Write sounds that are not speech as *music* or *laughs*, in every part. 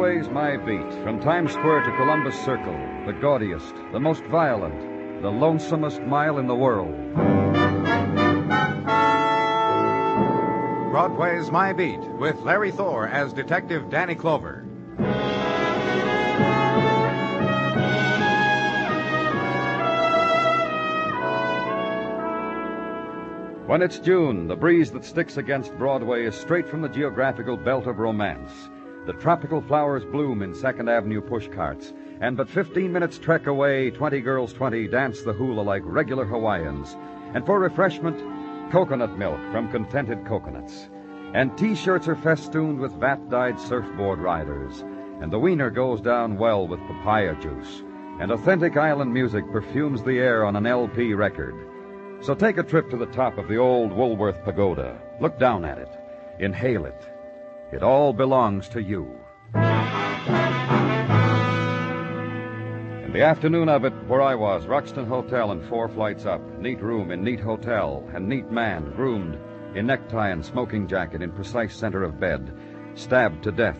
Broadway's My Beat, from Times Square to Columbus Circle, the gaudiest, the most violent, the lonesomest mile in the world. Broadway's My Beat, with Larry Thor as Detective Danny Clover. When it's June, the breeze that sticks against Broadway is straight from the geographical belt of romance. The tropical flowers bloom in Second Avenue pushcarts, and but 15 minutes trek away, 20 girls 20 dance the hula like regular Hawaiians. And for refreshment, coconut milk from contented coconuts. And t-shirts are festooned with vat-dyed surfboard riders. And the wiener goes down well with papaya juice. And authentic island music perfumes the air on an LP record. So take a trip to the top of the old Woolworth Pagoda. Look down at it. Inhale it. It all belongs to you. In the afternoon of it, where I was, Ruxton Hotel and four flights up. Neat room in neat hotel, and neat man, groomed, in necktie and smoking jacket in precise center of bed, stabbed to death.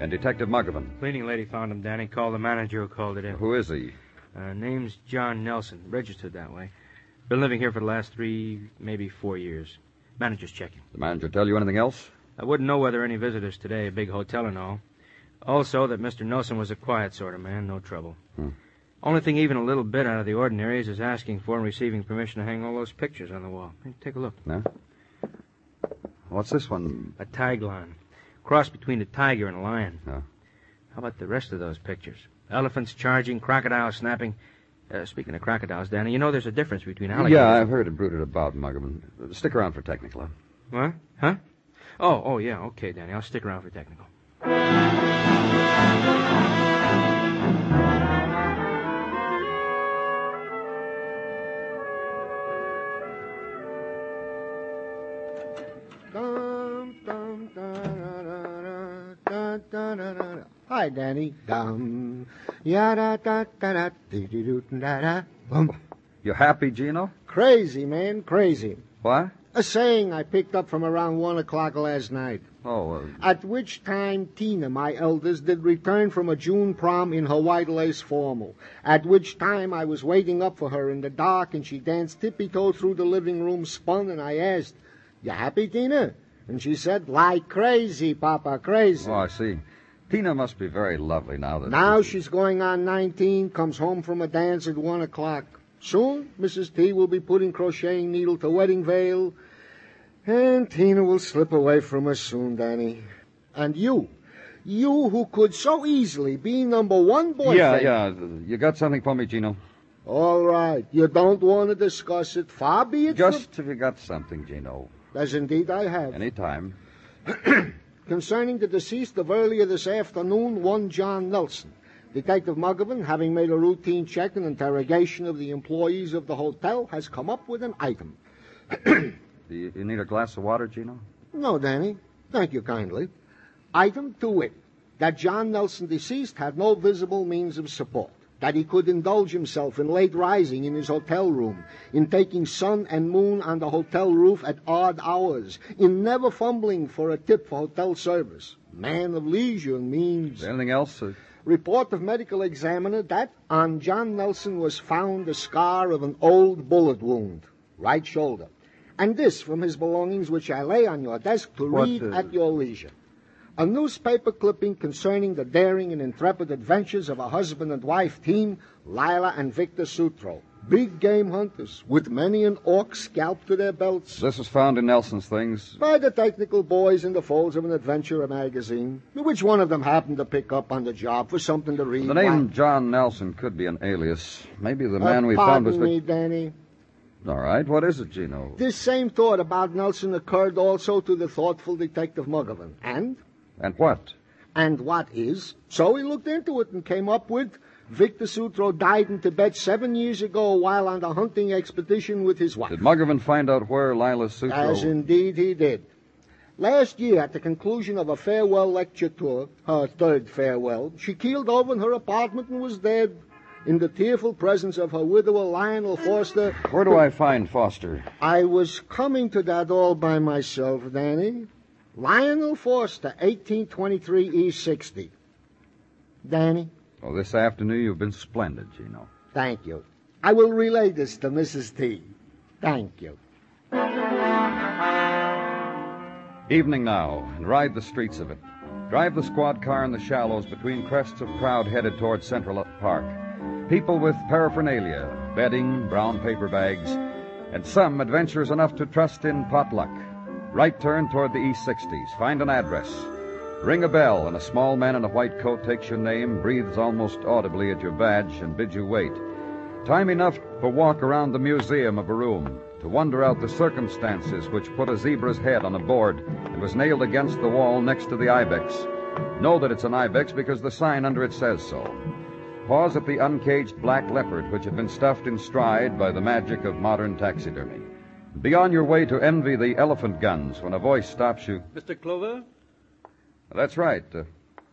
And Detective Muggavan. Cleaning lady found him, Danny. Called the manager who called it in. Who is he? Uh, name's John Nelson. Registered that way. Been living here for the last three, maybe four years. Manager's checking. The manager tell you anything else? I wouldn't know whether any visitors today, a big hotel and all. Also, that Mr. Nelson was a quiet sort of man, no trouble. Hmm. Only thing even a little bit out of the ordinary is his asking for and receiving permission to hang all those pictures on the wall. Hey, take a look. No? What's this one? A tiglon. Cross between a tiger and a lion. Oh. How about the rest of those pictures? Elephants charging, crocodiles snapping. Uh, speaking of crocodiles, Danny, you know there's a difference between alligators. Yeah, I've heard it brooded about, Muggavan. Stick around for technical. What? Huh? Oh, oh, yeah. Okay, Danny. I'll stick around for technical. Hi, Danny. Dum. Yada da da da da da. You happy, Gino? Crazy, man, crazy. What? A saying I picked up from around one o'clock last night. Oh, uh, At which time Tina, my eldest, did return from a June prom in her white lace formal. At which time I was waiting up for her in the dark and she danced tippy-toe through the living room, spun, and I asked, You happy, Tina? And she said, Like crazy, Papa, crazy. oh, I see. Tina must be very lovely now that. Now she's going on 19, comes home from a dance at 1 o'clock. Soon, Mrs. T will be putting crocheting needle to wedding veil, and Tina will slip away from us soon, Danny. And you, you who could so easily be number one boyfriend. Yeah, yeah. You got something for me, Gino? All right, you don't want to discuss it. Far be it Just if you got something, Gino. As indeed I have. Any time. *clears throat* Concerning the deceased of earlier this afternoon, one John Nelson. Detective Muggavan, having made a routine check and interrogation of the employees of the hotel, has come up with an item. *clears throat* Do you, you need a glass of water, Gino? No, Danny. Thank you kindly. Item to wit, that John Nelson deceased had no visible means of support. That he could indulge himself in late rising in his hotel room, in taking sun and moon on the hotel roof at odd hours, in never fumbling for a tip for hotel service. Man of leisure means. Anything else? Uh, Report of medical examiner that on John Nelson was found the scar of an old bullet wound, right shoulder. And this from his belongings, which I lay on your desk to What, read uh, at your leisure. A newspaper clipping concerning the daring and intrepid adventures of a husband and wife team, Lila and Victor Sutro. Big game hunters, with many an orc scalped to their belts. this was found in Nelson's things. By the technical boys in the folds of an adventure magazine, which one of them happened to pick up on the job for something to read. The name John Nelson could be an alias. Maybe the Uh, man we found was. me, Danny. All right. What is it, Gino? This same thought about Nelson occurred also to the thoughtful detective Muggavan. And? And what? And what is? So he looked into it and came up with Victor Sutro died in Tibet seven years ago while on a hunting expedition with his wife. Did Muggavan find out where Lila Sutro? As indeed he did. Last year, at the conclusion of a farewell lecture tour, her third farewell, she keeled over in her apartment and was dead in the tearful presence of her widower, Lionel Foster. Where do I find Foster? I was coming to that all by myself, Danny. Lionel Foster, 1823 East 60. Danny, Well, this afternoon you've been splendid, Gino. thank you. I will relay this to Mrs. T. Thank you. Evening now, and ride the streets of it. Drive the squad car in the shallows between crests of crowd headed toward Central Park. People with paraphernalia, bedding, brown paper bags, and some adventurers enough to trust in potluck. Right turn toward the East 60s. Find an address. Ring a bell, and a small man in a white coat takes your name, breathes almost audibly at your badge, and bids you wait. Time enough for walk around the museum of a room, to wonder out the circumstances which put a zebra's head on a board and was nailed against the wall next to the ibex. Know that it's an ibex because the sign under it says so. Pause at the uncaged black leopard which had been stuffed in stride by the magic of modern taxidermy. Be on your way to envy the elephant guns when a voice stops you. Mr. Clover? That's right. Uh,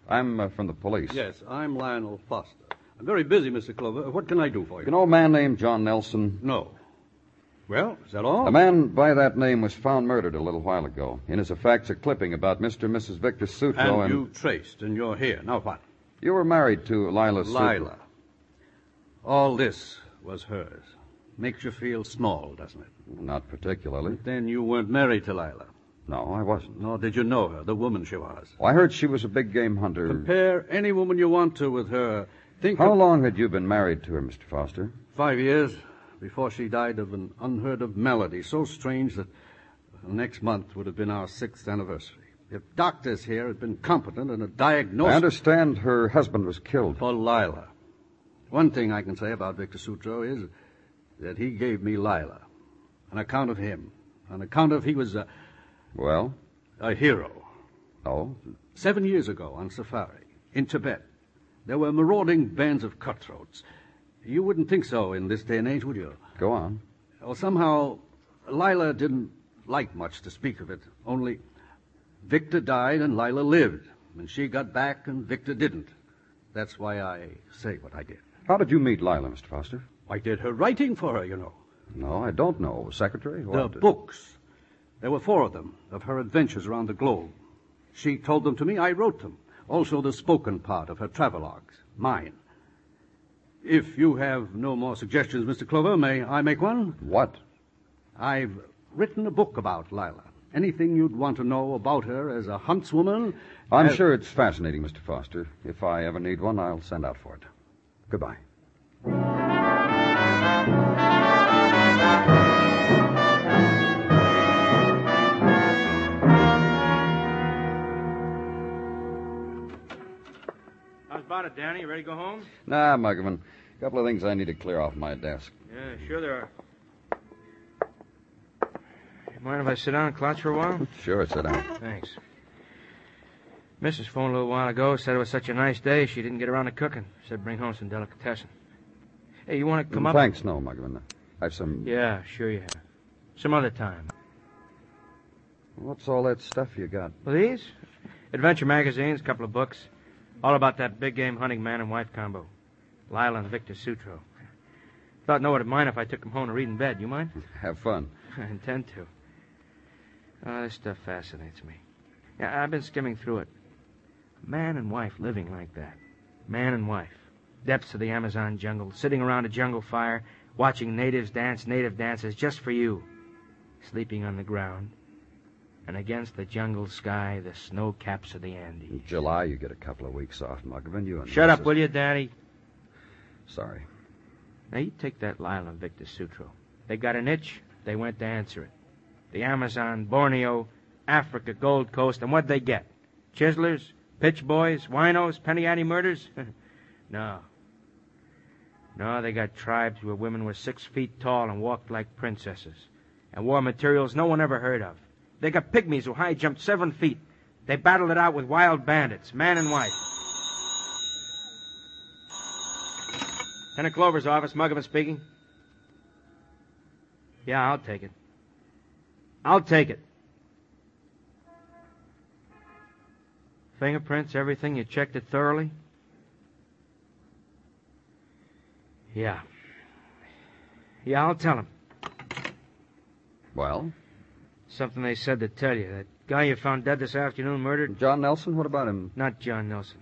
I'm uh, from the police. Yes, I'm Lionel Foster. I'm very busy, Mr. Clover. What can I do for you? You know a man named John Nelson? No. Well, is that all? A man by that name was found murdered a little while ago. In his effects, a clipping about Mr. and Mrs. Victor Sutro and you traced, and you're here. Now what? You were married to Lila Sutro. Lila. All this was hers. Makes you feel small, doesn't it? Not particularly. Then you weren't married to Lila. No, I wasn't. Nor did you know her, the woman she was. Well, I heard she was a big game hunter. Compare any woman you want to with her. Think How of long had you been married to her, Mr. Foster? five years before she died of an unheard of malady, so strange that next month would have been our sixth anniversary. If doctors here had been competent in a diagnosis I understand her husband was killed. for Lila. One thing I can say about Victor Sutro is that he gave me Lila. On account of him. On account of he was a, Well, a hero. no. Seven years ago on safari in Tibet, there were marauding bands of cutthroats. You wouldn't think so in this day and age, would you? Go on. Well, somehow, Lila didn't like much to speak of it. Only Victor died and Lila lived. And she got back and Victor didn't. That's why I say what I did. How did you meet Lila, Mr. Foster? I did her writing for her, you know. No, I don't know. Secretary? The books. There were four of them, of her adventures around the globe. She told them to me, I wrote them. Also the spoken part of her travelogues, mine. If you have no more suggestions, Mr. Clover, may I make one? What? I've written a book about Lila. Anything you'd want to know about her as a huntswoman? I'm as- sure it's fascinating, Mr. Foster. If I ever need one, I'll send out for it. Goodbye. How's about it, Danny? You ready to go home? Nah, Muggavan. A couple of things I need to clear off my desk. Yeah, sure there are. Mind if I sit down and clouch for a while? *laughs* Sure, sit down. Thanks. Mrs. phoned a little while ago. Said it was such a nice day she didn't get around to cooking. Said bring home some delicatessen. Hey, you want to come up? Thanks, no, Muggavan. I've some. Yeah, sure you have. Some other time. What's all that stuff you got? Well, these? Adventure magazines, a couple of books. All about that big game hunting man and wife combo. Lila and Victor Sutro. Thought no one would mind if I took them home to read in bed. You mind? Have fun. *laughs* I intend to. Oh, this stuff fascinates me. Yeah, I've been skimming through it. Man and wife living like that. Man and wife. Depths of the Amazon jungle, sitting around a jungle fire, watching natives dance native dances just for you. Sleeping on the ground. And against the jungle sky, the snow caps of the Andes. In July, you get a couple of weeks off, Muggavan. You and Shut up, will you, Daddy? Sorry. Now, you take that Lila and Victor Sutro. They got an itch, they went to answer it. The Amazon, Borneo, Africa, Gold Coast, and what'd they get? Chiselers, pitch boys, winos, penny ante murders? *laughs* no. No, they got tribes where women were six feet tall and walked like princesses, and wore materials no one ever heard of. They got pygmies who high jumped seven feet. They battled it out with wild bandits, man and wife. Lieutenant Clover's office, Muggavan speaking. Yeah, I'll take it. I'll take it. Fingerprints, everything, you checked it thoroughly? Yeah. Yeah, I'll tell him. Well, Something they said to tell you. That guy you found dead this afternoon murdered? John Nelson, what about him? Not John Nelson.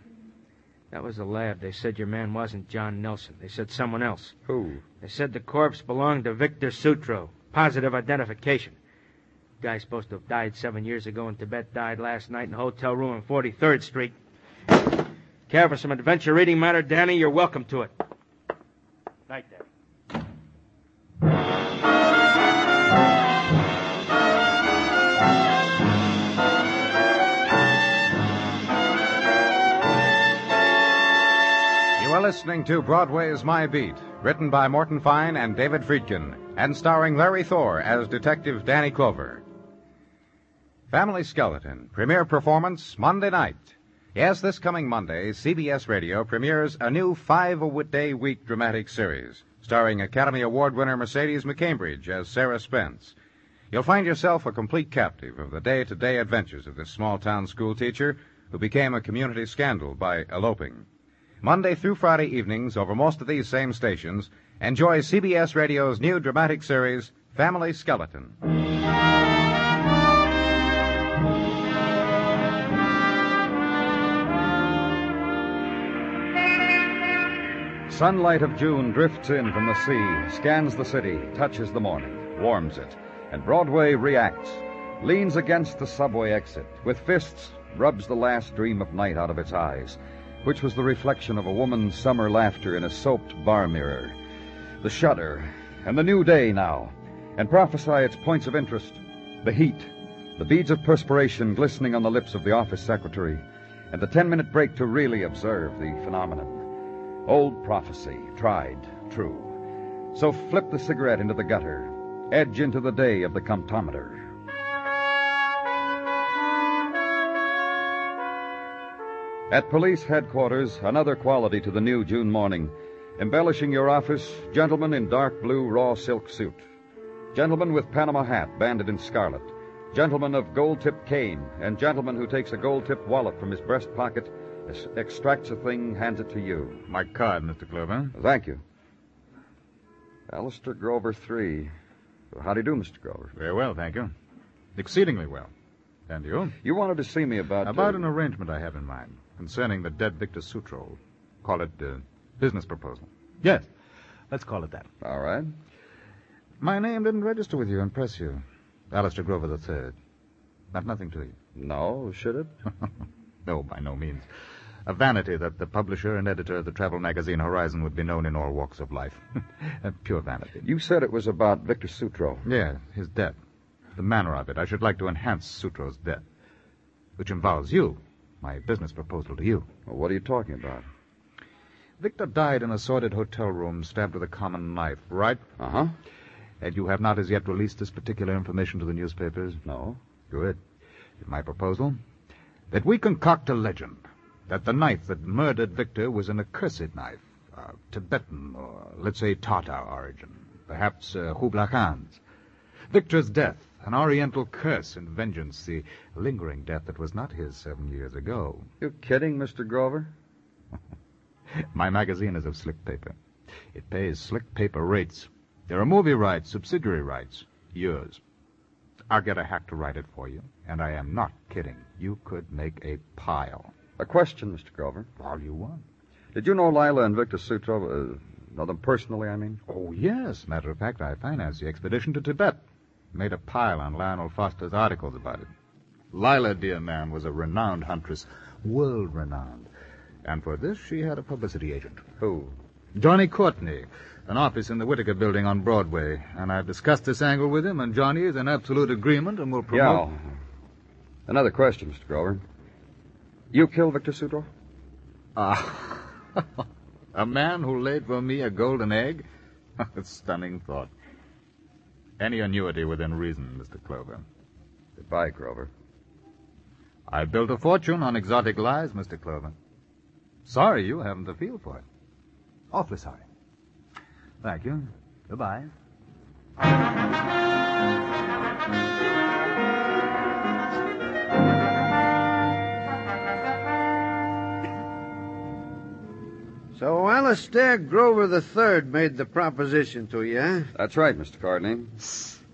That was the lab. They said your man wasn't John Nelson. They said someone else. Who? They said the corpse belonged to Victor Sutro. Positive identification. Guy's supposed to have died seven years ago in Tibet died last night in a hotel room on 43rd Street. Care for some adventure reading matter, Danny? You're welcome to it. Night, Danny. You are listening to Broadway's My Beat, written by Morton Fine and David Friedkin, and starring Larry Thor as Detective Danny Clover. Family Skeleton, premiere performance Monday night. Yes, this coming Monday, CBS Radio premieres a new five-a-day week dramatic series, starring Academy Award winner Mercedes McCambridge as Sarah Spence. You'll find yourself a complete captive of the day-to-day adventures of this small-town schoolteacher who became a community scandal by eloping. Monday through Friday evenings over most of these same stations, enjoy CBS Radio's new dramatic series, Family Skeleton. Sunlight of June drifts in from the sea, scans the city, touches the morning, warms it, and Broadway reacts, leans against the subway exit, with fists rubs the last dream of night out of its eyes, which was the reflection of a woman's summer laughter in a soaped bar mirror. The shudder, and the new day now, and prophesy its points of interest, the heat, the beads of perspiration glistening on the lips of the office secretary, and the ten minute break to really observe the phenomenon. Old prophecy, tried, true. So flip the cigarette into the gutter, edge into the day of the comptometer. At police headquarters, another quality to the new June morning. Embellishing your office, gentlemen in dark blue raw silk suit. Gentleman with Panama hat banded in scarlet. Gentleman of gold tipped cane, and gentleman who takes a gold tipped wallet from his breast pocket, extracts a thing, hands it to you. My card, Mr. Clover. Thank you. Alistair Grover, three. How do you do, Mr. Grover? Very well, thank you. Exceedingly well. And you? You wanted to see me about. About uh, an arrangement I have in mind concerning the dead Victor Sutro. Call it uh, business proposal. Yes, let's call it that. All right. My name didn't register with you, impress you. Alistair Grover the Third. Not nothing to you. No, should it? *laughs* no, by no means. A vanity that the publisher and editor of the travel magazine Horizon would be known in all walks of life. *laughs* Pure vanity. You said it was about Victor Sutro. Yeah, his death. The manner of it. I should like to enhance Sutro's death. Which involves you. My business proposal to you. Well, what are you talking about? Victor died in a sordid hotel room, stabbed with a common knife, right? Uh huh. And you have not as yet released this particular information to the newspapers? No. Good. My proposal? That we concoct a legend. That the knife that murdered Victor was an accursed knife. Uh, Tibetan, or let's say Tatar origin. Perhaps uh, Kubla Khan's. Victor's death, an oriental curse and vengeance, the lingering death that was not his seven years ago. You kidding, Mr. Grover? *laughs* My magazine is of slick paper. It pays slick paper rates. There are movie rights, subsidiary rights. Yours. I'll get a hack to write it for you, and I am not kidding. You could make a pile. A question, Mr. Grover. All you want. Did you know Lila and Victor Sutro? Uh, know them personally, I mean? Oh, yes. Matter of fact, I financed the expedition to Tibet. Made a pile on Lionel Foster's articles about it. Lila, dear man, was a renowned huntress, world renowned. And for this, she had a publicity agent. Who? Johnny Courtney, an office in the Whitaker building on Broadway. And I've discussed this angle with him, and Johnny is in absolute agreement and will promote. Yeah. Another question, Mr. Grover. You killed Victor Sutro? Ah. *laughs* a man who laid for me a golden egg? *laughs* a stunning thought. Any annuity within reason, Mr. Clover. Goodbye, Grover. I built a fortune on exotic lies, Mr. Clover. Sorry you haven't the feel for it. Awfully sorry. Thank you. Goodbye. So Alastair Grover III made the proposition to you, huh? That's right, Mr. Courtney.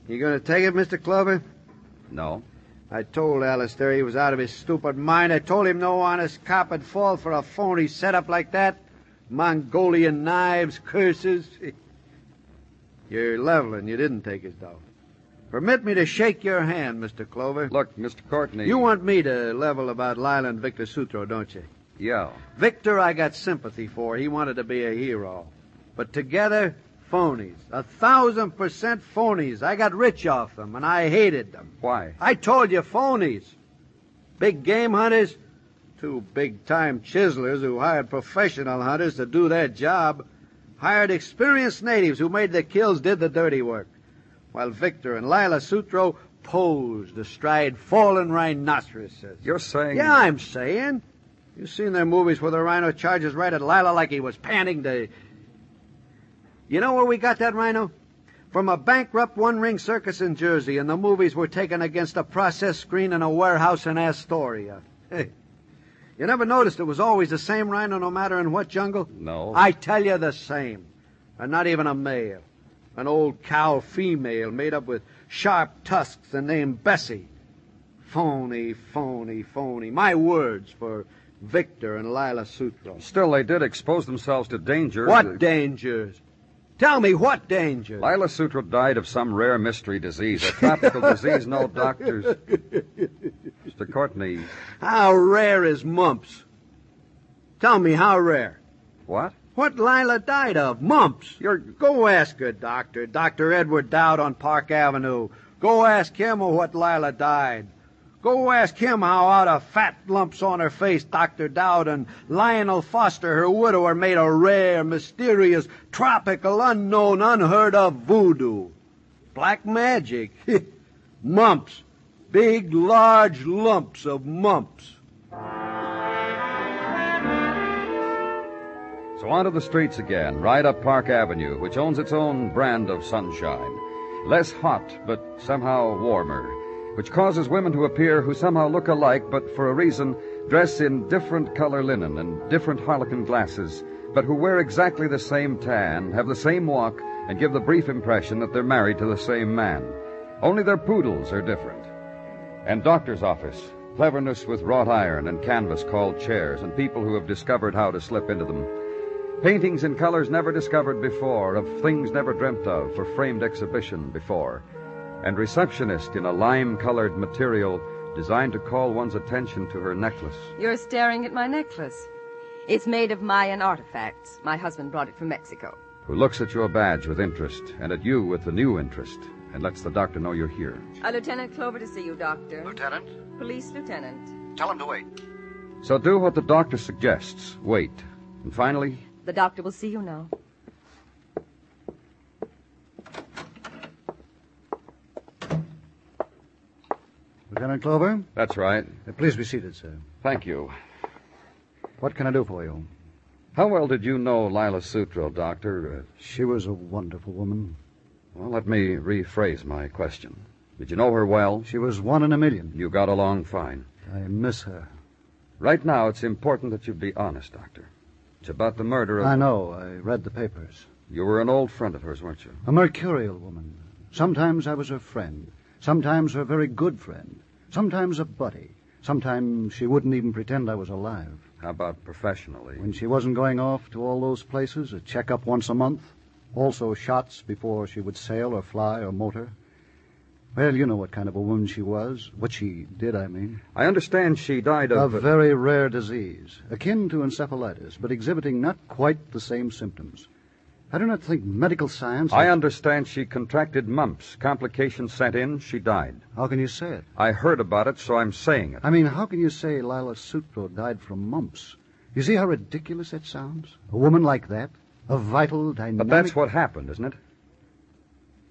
You gonna take it, Mr. Clover? No. I told Alistair he was out of his stupid mind. I told him no honest cop would fall for a phony setup like that. Mongolian knives, curses. *laughs* You're leveling. You didn't take his dough. Permit me to shake your hand, Mr. Clover. Look, Mr. Courtney. You want me to level about Lila and Victor Sutro, don't you? Yeah. Victor, I got sympathy for. He wanted to be a hero. But together, phonies. A thousand percent phonies. I got rich off them, and I hated them. Why? I told you, phonies. Big game hunters, two big time chiselers who hired professional hunters to do their job, hired experienced natives who made the kills, did the dirty work, while Victor and Lila Sutro posed astride fallen rhinoceroses. You're saying. Yeah, I'm saying. You've seen their movies where the rhino charges right at Lila like he was panting to. You know where we got that rhino? From a bankrupt one ring circus in Jersey, and the movies were taken against a process screen in a warehouse in Astoria. *laughs* Hey. You never noticed it was always the same rhino no matter in what jungle? No. I tell you the same. And not even a male. An old cow female made up with sharp tusks and named Bessie. Phony, phony, phony. My words for Victor and Lila Sutro. Still, they did expose themselves to danger. What dangers? Tell me what dangers? Lila Sutro died of some rare mystery disease, a tropical disease no *laughs* doctors. Mr. Courtney. How rare is mumps? Tell me how rare. What? What Lila died of? Mumps. You're. Go ask her, doctor. Dr. Edward Dowd on Park Avenue. Go ask him of what Lila died. Go ask him how out of fat lumps on her face Dr. Dowd and Lionel Foster, her widower, made a rare, mysterious, tropical, unknown, unheard of voodoo. Black magic. *laughs* mumps. Big, large lumps of mumps. So onto the streets again, right up Park Avenue, which owns its own brand of sunshine. Less hot, but somehow warmer, which causes women to appear who somehow look alike, but for a reason dress in different color linen and different harlequin glasses, but who wear exactly the same tan, have the same walk, and give the brief impression that they're married to the same man. Only their poodles are different. And doctor's office, cleverness with wrought iron and canvas called chairs, and people who have discovered how to slip into them. Paintings in colors never discovered before, of things never dreamt of for framed exhibition before. And receptionist in a lime colored material designed to call one's attention to her necklace. You're staring at my necklace. It's made of Mayan artifacts. My husband brought it from Mexico. Who looks at your badge with interest, and at you with a new interest, and lets the doctor know you're here. A Lieutenant Clover to see you, Doctor. Lieutenant, Police Lieutenant. tell him to wait. So do what the doctor suggests. Wait. And finally, The doctor will see you now. Lieutenant Clover, that's right. uh, please be seated, sir. Thank you. What can I do for you? How well did you know Lila Sutro, Doctor? She was a wonderful woman. Well, let me rephrase my question. Did you know her well? She was one in a million. You got along fine. I miss her. Right now, it's important that you be honest, Doctor. It's about the murder of. I know. I read the papers. You were an old friend of hers, weren't you? A mercurial woman. Sometimes I was her friend. Sometimes her very good friend. Sometimes a buddy. Sometimes she wouldn't even pretend I was alive. How about professionally? When she wasn't going off to all those places, a checkup once a month, also shots before she would sail or fly or motor. Well, you know what kind of a woman she was. What she did, I mean. I understand she died of... A very rare disease, akin to encephalitis, but exhibiting not quite the same symptoms. I do not think medical science. I understand she contracted mumps. Complications set in. She died. How can you say it? I heard about it, so I'm saying it. I mean, how can you say Lila Sutro died from mumps? You see how ridiculous that sounds? A woman like that, a vital, dynamic. But that's what happened, isn't it?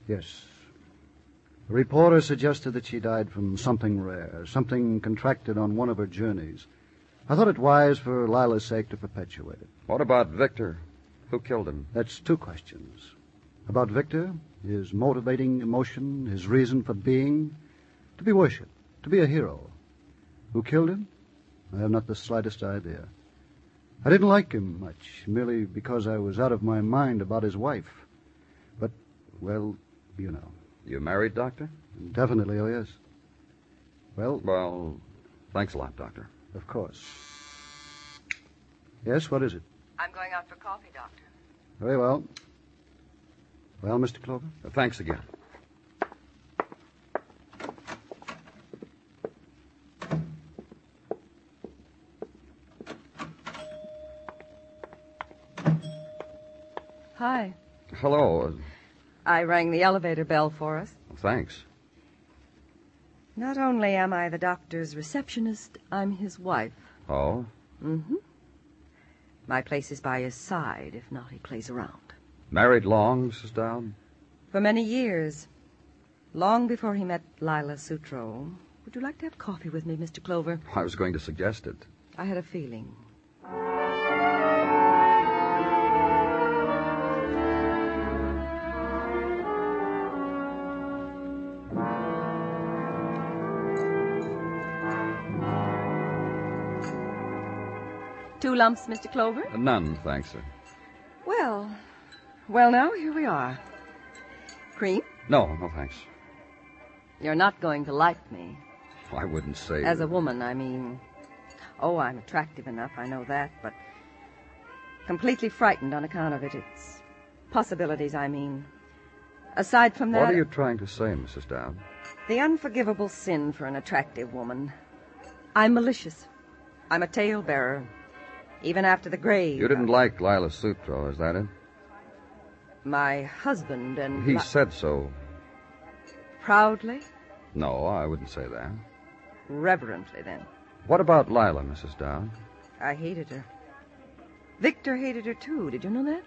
Yes. The reporter suggested that she died from something rare, something contracted on one of her journeys. I thought it wise for Lila's sake to perpetuate it. What about Victor? Who killed him? That's two questions. About Victor, his motivating emotion, his reason for being, to be worshipped, to be a hero. Who killed him? I have not the slightest idea. I didn't like him much, merely because I was out of my mind about his wife. But, well, you know. You married, Doctor? Definitely, oh yes. Well, Well, thanks a lot, Doctor. of course. Yes, what is it? I'm going out for coffee, Doctor. Very well. Well, Mr. Clover? Uh, thanks again. I rang the elevator bell for us. Thanks. Not only am I the doctor's receptionist, I'm his wife. Oh? Mm-hmm. My place is by his side. If not, he plays around. Married long, Mrs. Dowd? For many years. Long before he met Lila Sutro. Would you like to have coffee with me, Mr. Clover? I was going to suggest it. I had a feeling. Two lumps, Mr. Clover? None, thanks, sir. Well, well, now here we are. Cream? No, no, thanks. You're not going to like me. I wouldn't say. As a woman, I mean. Oh, I'm attractive enough, I know that, but completely frightened on account of it. It's possibilities, I mean. Aside from that, What are you trying to say, Mrs. Dowd? the unforgivable sin for an attractive woman. I'm malicious. I'm a talebearer. Even after the grave. You didn't like Lila Sutro, is that it? My husband and. He said so. Proudly? No, I wouldn't say that. Reverently, then. What about Lila, Mrs. Dowd? I hated her. Victor hated her, too. Did you know that?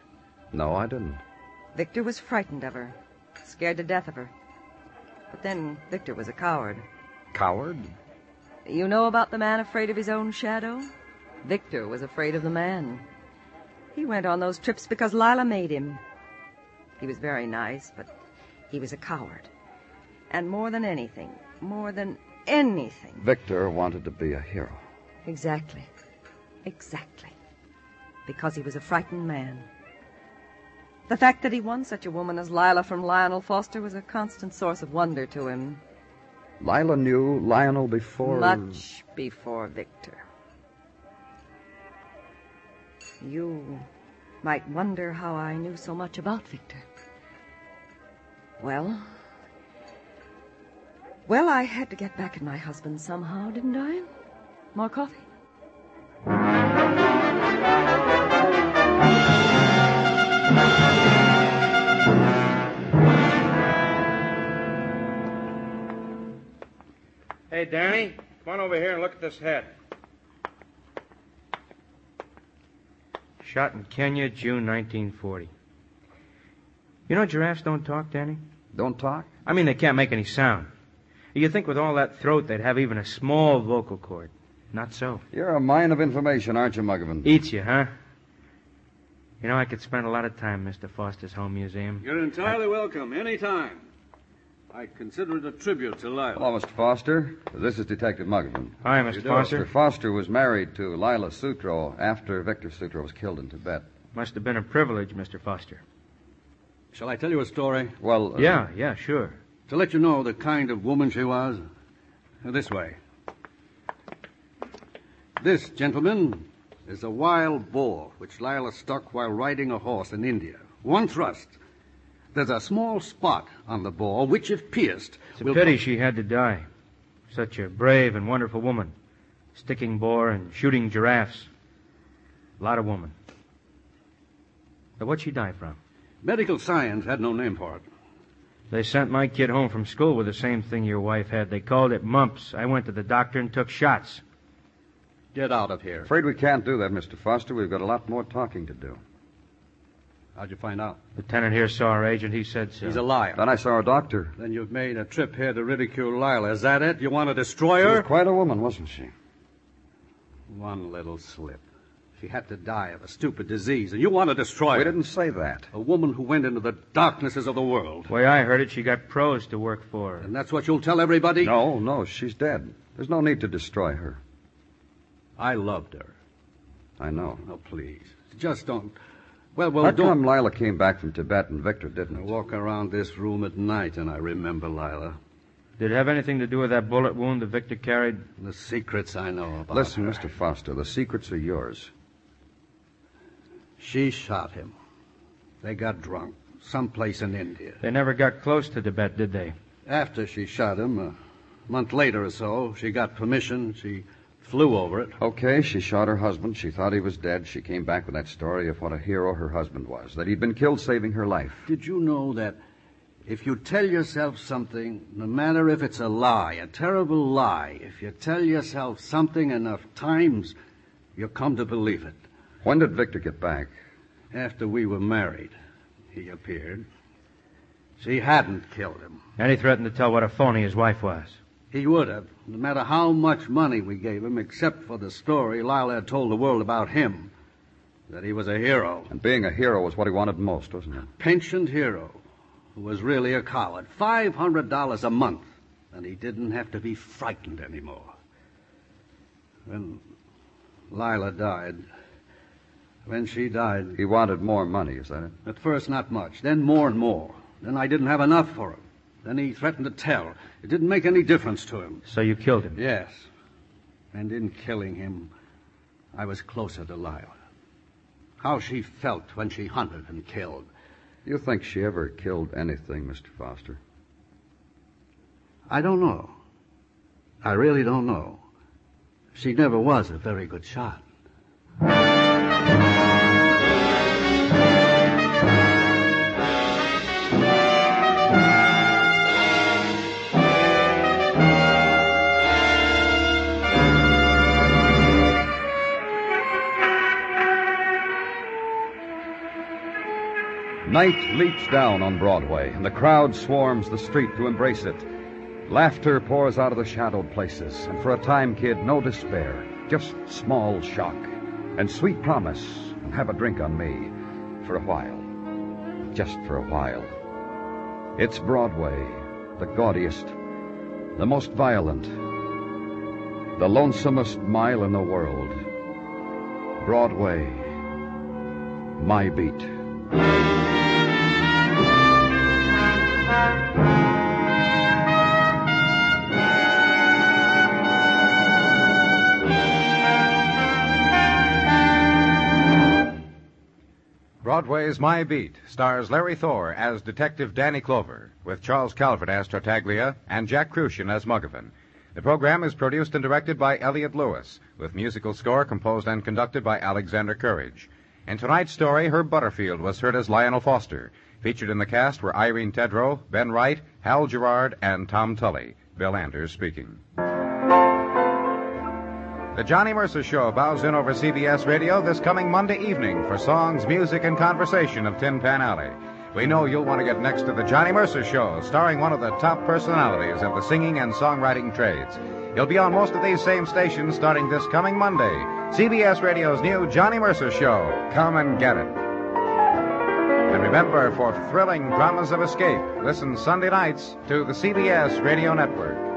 No, I didn't. Victor was frightened of her, scared to death of her. But then Victor was a coward. Coward? You know about the man afraid of his own shadow? Victor was afraid of the man. He went on those trips because Lila made him. He was very nice, but he was a coward. And more than anything, more than anything. Victor wanted to be a hero. Exactly. Exactly. Because he was a frightened man. The fact that he won such a woman as Lila from Lionel Foster was a constant source of wonder to him. Lila knew Lionel before. Much before Victor. You might wonder how I knew so much about Victor. Well, well, I had to get back at my husband somehow, didn't I? More coffee? Hey, Danny, come on over here and look at this head. Shot in Kenya, June 1940. You know giraffes don't talk, Danny? Don't talk? I mean, they can't make any sound. You'd think with all that throat they'd have even a small vocal cord. Not so. You're a mine of information, aren't you, Muggavan? Eats you, huh? You know, I could spend a lot of time in Mr. Foster's home museum. You're entirely welcome, any time. I consider it a tribute to Lila. Hello, Mr. Foster. This is Detective Muggavan. Hi, Mr. Foster. Mr. Foster was married to Lila Sutro after Victor Sutro was killed in Tibet. Must have been a privilege, Mr. Foster. Shall I tell you a story? Well, uh, Yeah, yeah, sure. To let you know the kind of woman she was? This way. This, gentlemen, is a wild boar which Lila struck while riding a horse in India. One thrust. There's a small spot on the boar which, if pierced, It's a will pity she had to die. Such a brave and wonderful woman. Sticking boar and shooting giraffes. A lot of woman. But what'd she die from? Medical science had no name for it. They sent my kid home from school with the same thing your wife had. They called it mumps. I went to the doctor and took shots. Get out of here. Afraid we can't do that, Mr. Foster. We've got a lot more talking to do. How'd you find out? Lieutenant here saw our agent. He said so. He's a liar. Then I saw a doctor. Then you've made a trip here to ridicule Lila. Is that it? You want to destroy She was her? quite a woman, wasn't she? One little slip. She had to die of a stupid disease, and you want to destroy We her. We didn't say that. A woman who went into the darknesses of the world. The way I heard it, she got pros to work for her. And that's what you'll tell everybody? No, no, she's dead. There's no need to destroy her. I loved her. I know. Oh, please. Just don't. Well, well, How don't. come Lila came back from Tibet and Victor didn't? I walk around this room at night and I remember Lila. Did it have anything to do with that bullet wound that Victor carried? The secrets I know about. Listen, her. Mr. Foster, the secrets are yours. She shot him. They got drunk. Someplace in India. They never got close to Tibet, did they? After she shot him, a month later or so, she got permission. She flew over it. Okay, she shot her husband. She thought he was dead. She came back with that story of what a hero her husband was, that he'd been killed saving her life. Did you know that if you tell yourself something, no matter if it's a lie, a terrible lie, if you tell yourself something enough times, you come to believe it. When did Victor get back? After we were married, he appeared. She hadn't killed him. And he threatened to tell what a phony his wife was. He would have, no matter how much money we gave him, except for the story Lila had told the world about him. That he was a hero. And being a hero was what he wanted most, wasn't it? A pensioned hero who was really a coward. Five hundred dollars a month. And he didn't have to be frightened anymore. When Lila died, when she died, He wanted more money, is that it? at first not much, then more and more. Then I didn't have enough for him. Then he threatened to tell. It didn't make any difference to him. So you killed him? Yes. And in killing him, I was closer to Lila. How she felt when she hunted and killed. You think she ever killed anything, Mr. Foster? I don't know. I really don't know. She never was a very good shot. Night leaps down on Broadway, and the crowd swarms the street to embrace it. Laughter pours out of the shadowed places, and for a time, kid, no despair, just small shock, and sweet promise, and have a drink on me, for a while. Just for a while. It's Broadway, the gaudiest, the most violent, the lonesomest mile in the world. Broadway, my beat. Broadway's My Beat stars Larry Thor as Detective Danny Clover, with Charles Calvert as Tartaglia and Jack Kruschen as Muggavan. The program is produced and directed by Elliott Lewis, with musical score composed and conducted by Alexander Courage. In tonight's story, Herb Butterfield was heard as Lionel Foster. Featured in the cast were Irene Tedrow, Ben Wright, Hal Gerard, and Tom Tully. Bill Anders speaking. The Johnny Mercer Show bows in over CBS Radio this coming Monday evening for songs, music, and conversation of Tin Pan Alley. We know you'll want to get next to the Johnny Mercer Show, starring one of the top personalities of the singing and songwriting trades. He'll be on most of these same stations starting this coming Monday. CBS Radio's new Johnny Mercer Show. Come and get it. And remember, for thrilling dramas of escape, listen Sunday nights to the CBS Radio Network.